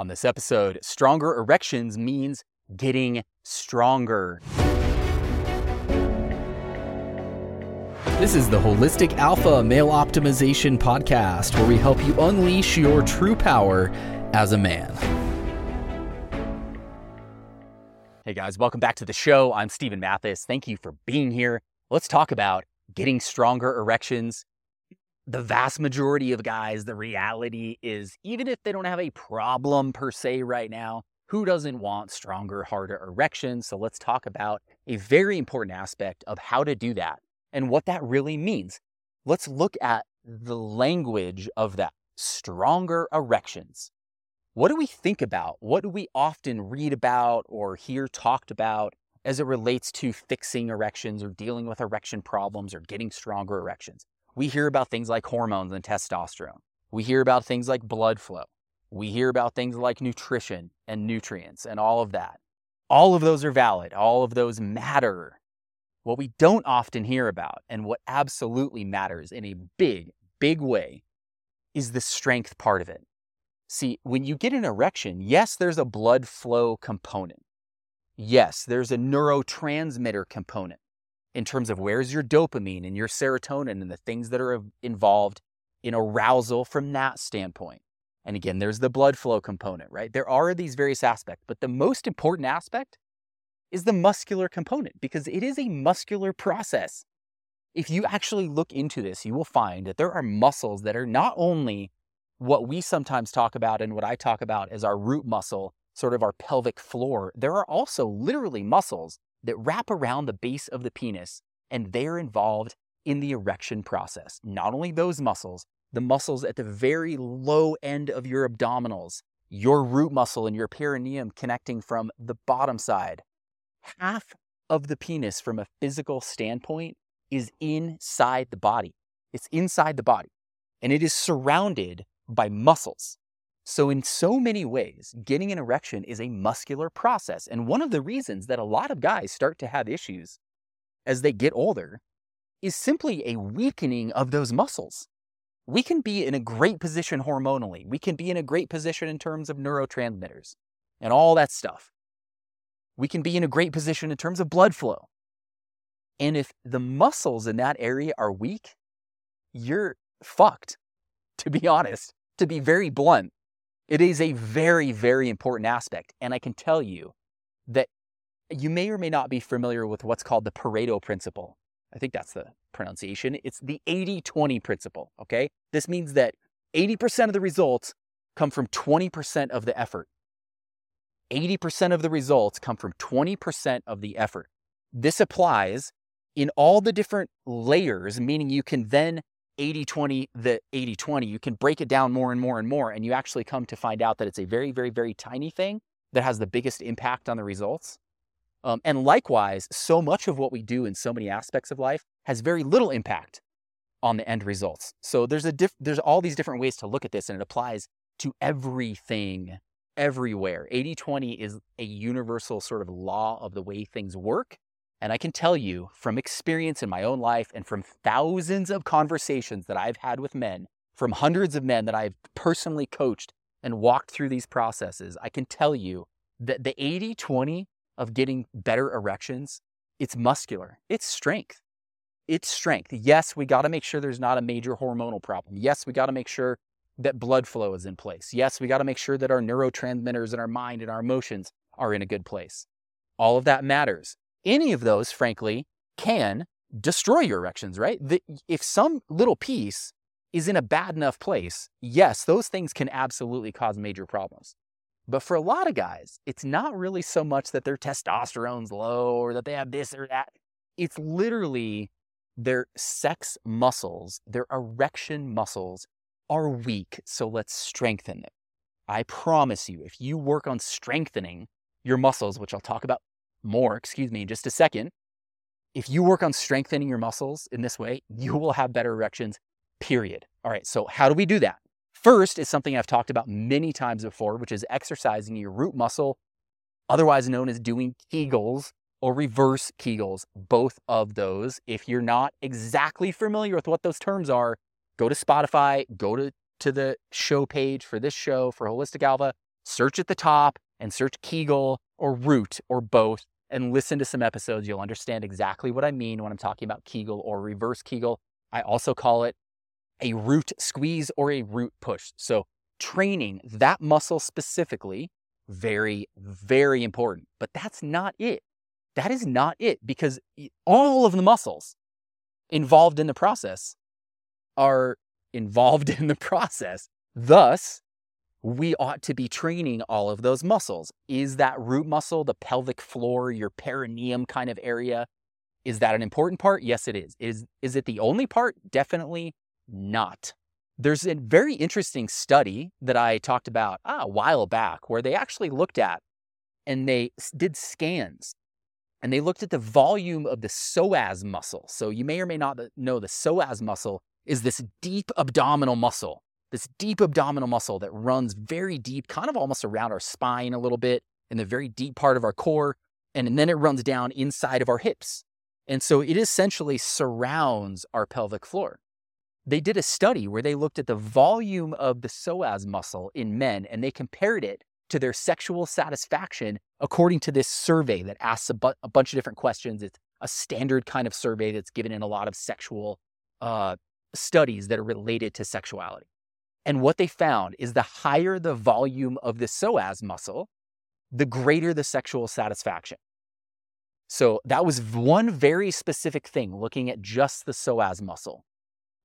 On this episode, stronger erections means getting stronger. This is the Holistic Alpha Male Optimization Podcast, where we help you unleash your true power as a man. Hey guys, welcome back to the show. I'm Steven Mathis. Thank you for being here. Let's talk about getting stronger erections the vast majority of guys, the reality is even if they don't have a problem per se right now, who doesn't want stronger, harder erections? So let's talk about a very important aspect of how to do that and what that really means. Let's look at the language of that stronger erections. What do we think about? What do we often read about or hear talked about as it relates to fixing erections or dealing with erection problems or getting stronger erections? We hear about things like hormones and testosterone. We hear about things like blood flow. We hear about things like nutrition and nutrients and all of that. All of those are valid. All of those matter. What we don't often hear about and what absolutely matters in a big, big way is the strength part of it. See, when you get an erection, yes, there's a blood flow component. Yes, there's a neurotransmitter component in terms of where's your dopamine and your serotonin and the things that are involved in arousal from that standpoint. And again, there's the blood flow component, right? There are these various aspects, but the most important aspect is the muscular component because it is a muscular process. If you actually look into this, you will find that there are muscles that are not only what we sometimes talk about and what I talk about as our root muscle, sort of our pelvic floor, there are also literally muscles that wrap around the base of the penis, and they're involved in the erection process. Not only those muscles, the muscles at the very low end of your abdominals, your root muscle and your perineum connecting from the bottom side. Half of the penis, from a physical standpoint, is inside the body. It's inside the body, and it is surrounded by muscles. So, in so many ways, getting an erection is a muscular process. And one of the reasons that a lot of guys start to have issues as they get older is simply a weakening of those muscles. We can be in a great position hormonally, we can be in a great position in terms of neurotransmitters and all that stuff. We can be in a great position in terms of blood flow. And if the muscles in that area are weak, you're fucked, to be honest, to be very blunt. It is a very, very important aspect. And I can tell you that you may or may not be familiar with what's called the Pareto principle. I think that's the pronunciation. It's the 80 20 principle. Okay. This means that 80% of the results come from 20% of the effort. 80% of the results come from 20% of the effort. This applies in all the different layers, meaning you can then 80 20, the 80 20, you can break it down more and more and more. And you actually come to find out that it's a very, very, very tiny thing that has the biggest impact on the results. Um, and likewise, so much of what we do in so many aspects of life has very little impact on the end results. So there's a diff- there's all these different ways to look at this, and it applies to everything, everywhere. 80-20 is a universal sort of law of the way things work. And I can tell you from experience in my own life and from thousands of conversations that I've had with men, from hundreds of men that I've personally coached and walked through these processes, I can tell you that the 80 20 of getting better erections, it's muscular, it's strength. It's strength. Yes, we got to make sure there's not a major hormonal problem. Yes, we got to make sure that blood flow is in place. Yes, we got to make sure that our neurotransmitters and our mind and our emotions are in a good place. All of that matters any of those, frankly, can destroy your erections, right? The, if some little piece is in a bad enough place, yes, those things can absolutely cause major problems. But for a lot of guys, it's not really so much that their testosterone's low or that they have this or that. It's literally their sex muscles, their erection muscles are weak. So let's strengthen them. I promise you, if you work on strengthening your muscles, which I'll talk about more, excuse me, in just a second. If you work on strengthening your muscles in this way, you will have better erections, period. All right, so how do we do that? First is something I've talked about many times before, which is exercising your root muscle, otherwise known as doing Kegels or reverse Kegels, both of those. If you're not exactly familiar with what those terms are, go to Spotify, go to, to the show page for this show for Holistic Alpha, search at the top and search Kegel or root or both and listen to some episodes. You'll understand exactly what I mean when I'm talking about Kegel or reverse Kegel. I also call it a root squeeze or a root push. So training that muscle specifically, very, very important. But that's not it. That is not it because all of the muscles involved in the process are involved in the process. Thus, we ought to be training all of those muscles. Is that root muscle, the pelvic floor, your perineum kind of area? Is that an important part? Yes, it is. Is, is it the only part? Definitely not. There's a very interesting study that I talked about ah, a while back where they actually looked at and they did scans and they looked at the volume of the psoas muscle. So you may or may not know the psoas muscle is this deep abdominal muscle this deep abdominal muscle that runs very deep, kind of almost around our spine a little bit, in the very deep part of our core. And and then it runs down inside of our hips. And so it essentially surrounds our pelvic floor. They did a study where they looked at the volume of the psoas muscle in men and they compared it to their sexual satisfaction according to this survey that asks a, bu- a bunch of different questions. It's a standard kind of survey that's given in a lot of sexual uh, studies that are related to sexuality. And what they found is the higher the volume of the psoas muscle, the greater the sexual satisfaction. So that was one very specific thing looking at just the psoas muscle.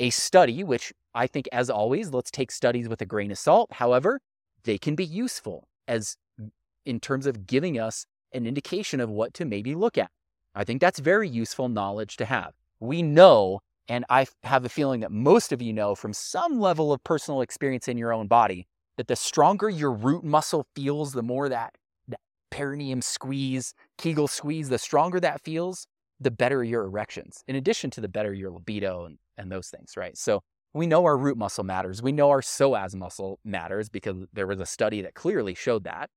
A study, which I think, as always, let's take studies with a grain of salt. However, they can be useful as in terms of giving us an indication of what to maybe look at. I think that's very useful knowledge to have. We know and I have a feeling that most of you know from some level of personal experience in your own body that the stronger your root muscle feels, the more that, that perineum squeeze, Kegel squeeze, the stronger that feels, the better your erections, in addition to the better your libido and, and those things, right? So we know our root muscle matters. We know our psoas muscle matters because there was a study that clearly showed that.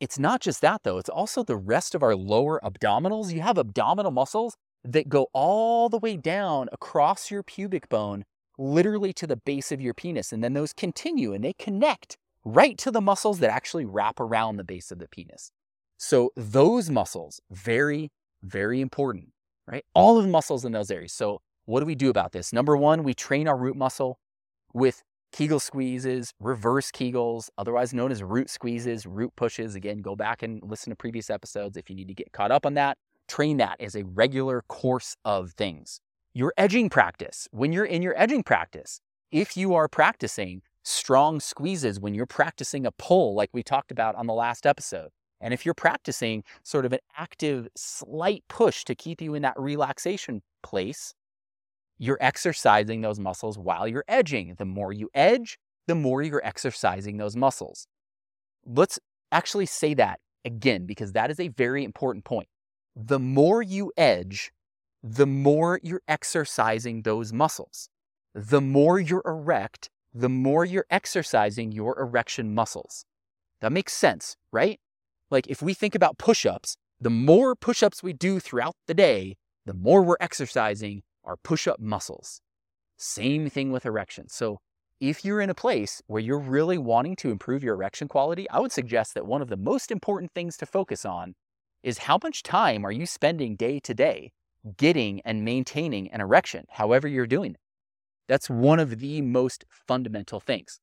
It's not just that though, it's also the rest of our lower abdominals. You have abdominal muscles that go all the way down across your pubic bone, literally to the base of your penis. And then those continue and they connect right to the muscles that actually wrap around the base of the penis. So those muscles, very, very important, right? All of the muscles in those areas. So what do we do about this? Number one, we train our root muscle with Kegel squeezes, reverse Kegels, otherwise known as root squeezes, root pushes. Again, go back and listen to previous episodes if you need to get caught up on that train that as a regular course of things. Your edging practice, when you're in your edging practice, if you are practicing strong squeezes, when you're practicing a pull, like we talked about on the last episode, and if you're practicing sort of an active, slight push to keep you in that relaxation place, you're exercising those muscles while you're edging. The more you edge, the more you're exercising those muscles. Let's actually say that again, because that is a very important point the more you edge, the more you're exercising those muscles. The more you're erect, the more you're exercising your erection muscles. That makes sense, right? Like if we think about push ups, the more push ups we do throughout the day, the more we're exercising our push up muscles. Same thing with erection. So if you're in a place where you're really wanting to improve your erection quality, I would suggest that one of the most important things to focus on is how much time are you spending day to day getting and maintaining an erection, however you're doing it. That's one of the most fundamental things.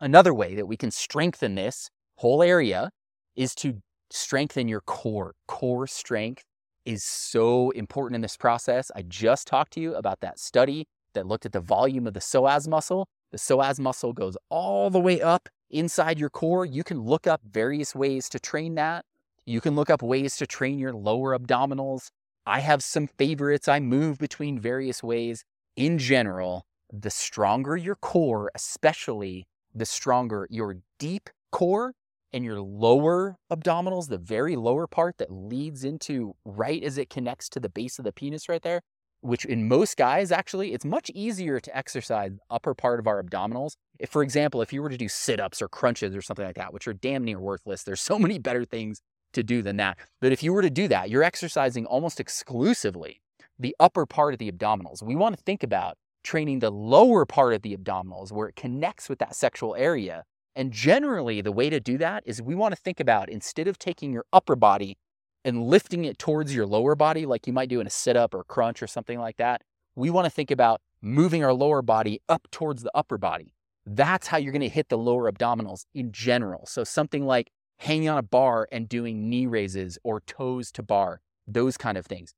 Another way that we can strengthen this whole area is to strengthen your core. Core strength is so important in this process. I just talked to you about that study that looked at the volume of the psoas muscle. The psoas muscle goes all the way up inside your core. You can look up various ways to train that. You can look up ways to train your lower abdominals. I have some favorites. I move between various ways. In general, the stronger your core, especially the stronger your deep core and your lower abdominals, the very lower part that leads into right as it connects to the base of the penis right there, which in most guys actually it's much easier to exercise the upper part of our abdominals if for example if you were to do sit-ups or crunches or something like that which are damn near worthless there's so many better things to do than that. But if you were to do that, you're exercising almost exclusively the upper part of the abdominals. We want to think about training the lower part of the abdominals where it connects with that sexual area And generally, the way to do that is we want to think about instead of taking your upper body and lifting it towards your lower body, like you might do in a sit up or crunch or something like that, we want to think about moving our lower body up towards the upper body. That's how you're going to hit the lower abdominals in general. So, something like hanging on a bar and doing knee raises or toes to bar, those kind of things.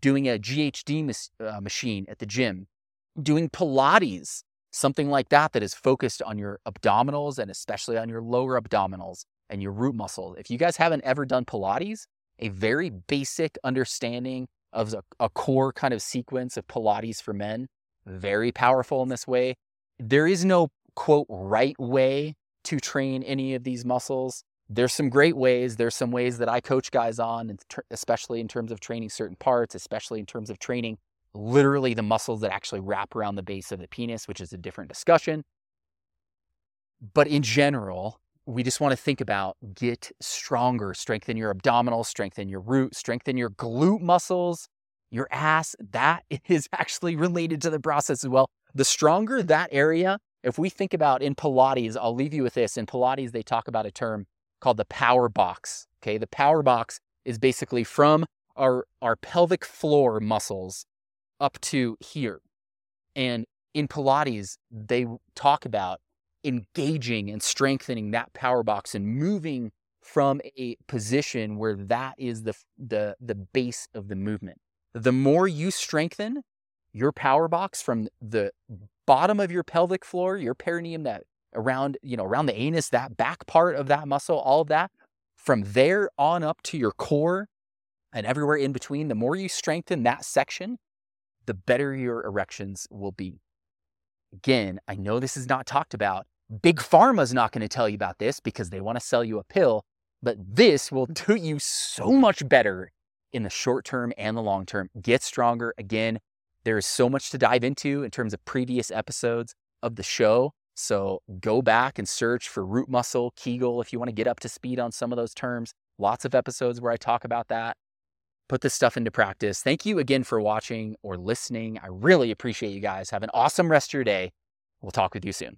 Doing a GHD uh, machine at the gym, doing Pilates, something like that, that is focused on your abdominals and especially on your lower abdominals and your root muscles. If you guys haven't ever done Pilates, a very basic understanding of a, a core kind of sequence of Pilates for men, very powerful in this way. There is no quote right way to train any of these muscles. There's some great ways. There's some ways that I coach guys on, especially in terms of training certain parts, especially in terms of training literally the muscles that actually wrap around the base of the penis, which is a different discussion. But in general, we just want to think about get stronger, strengthen your abdominals, strengthen your root, strengthen your glute muscles, your ass. That is actually related to the process as well. The stronger that area, if we think about in Pilates, I'll leave you with this. In Pilates, they talk about a term called the power box. Okay. The power box is basically from our, our pelvic floor muscles up to here. And in Pilates, they talk about engaging and strengthening that power box and moving from a position where that is the, the, the base of the movement. The more you strengthen your power box from the bottom of your pelvic floor, your perineum, that around, you know, around the anus, that back part of that muscle, all of that, from there on up to your core and everywhere in between, the more you strengthen that section, the better your erections will be. Again, I know this is not talked about. Big Pharma is not going to tell you about this because they want to sell you a pill, but this will do you so much better in the short term and the long term. Get stronger. Again, there is so much to dive into in terms of previous episodes of the show. So go back and search for root muscle, Kegel, if you want to get up to speed on some of those terms. Lots of episodes where I talk about that put this stuff into practice. Thank you again for watching or listening. I really appreciate you guys. Have an awesome rest of your day. We'll talk with you soon.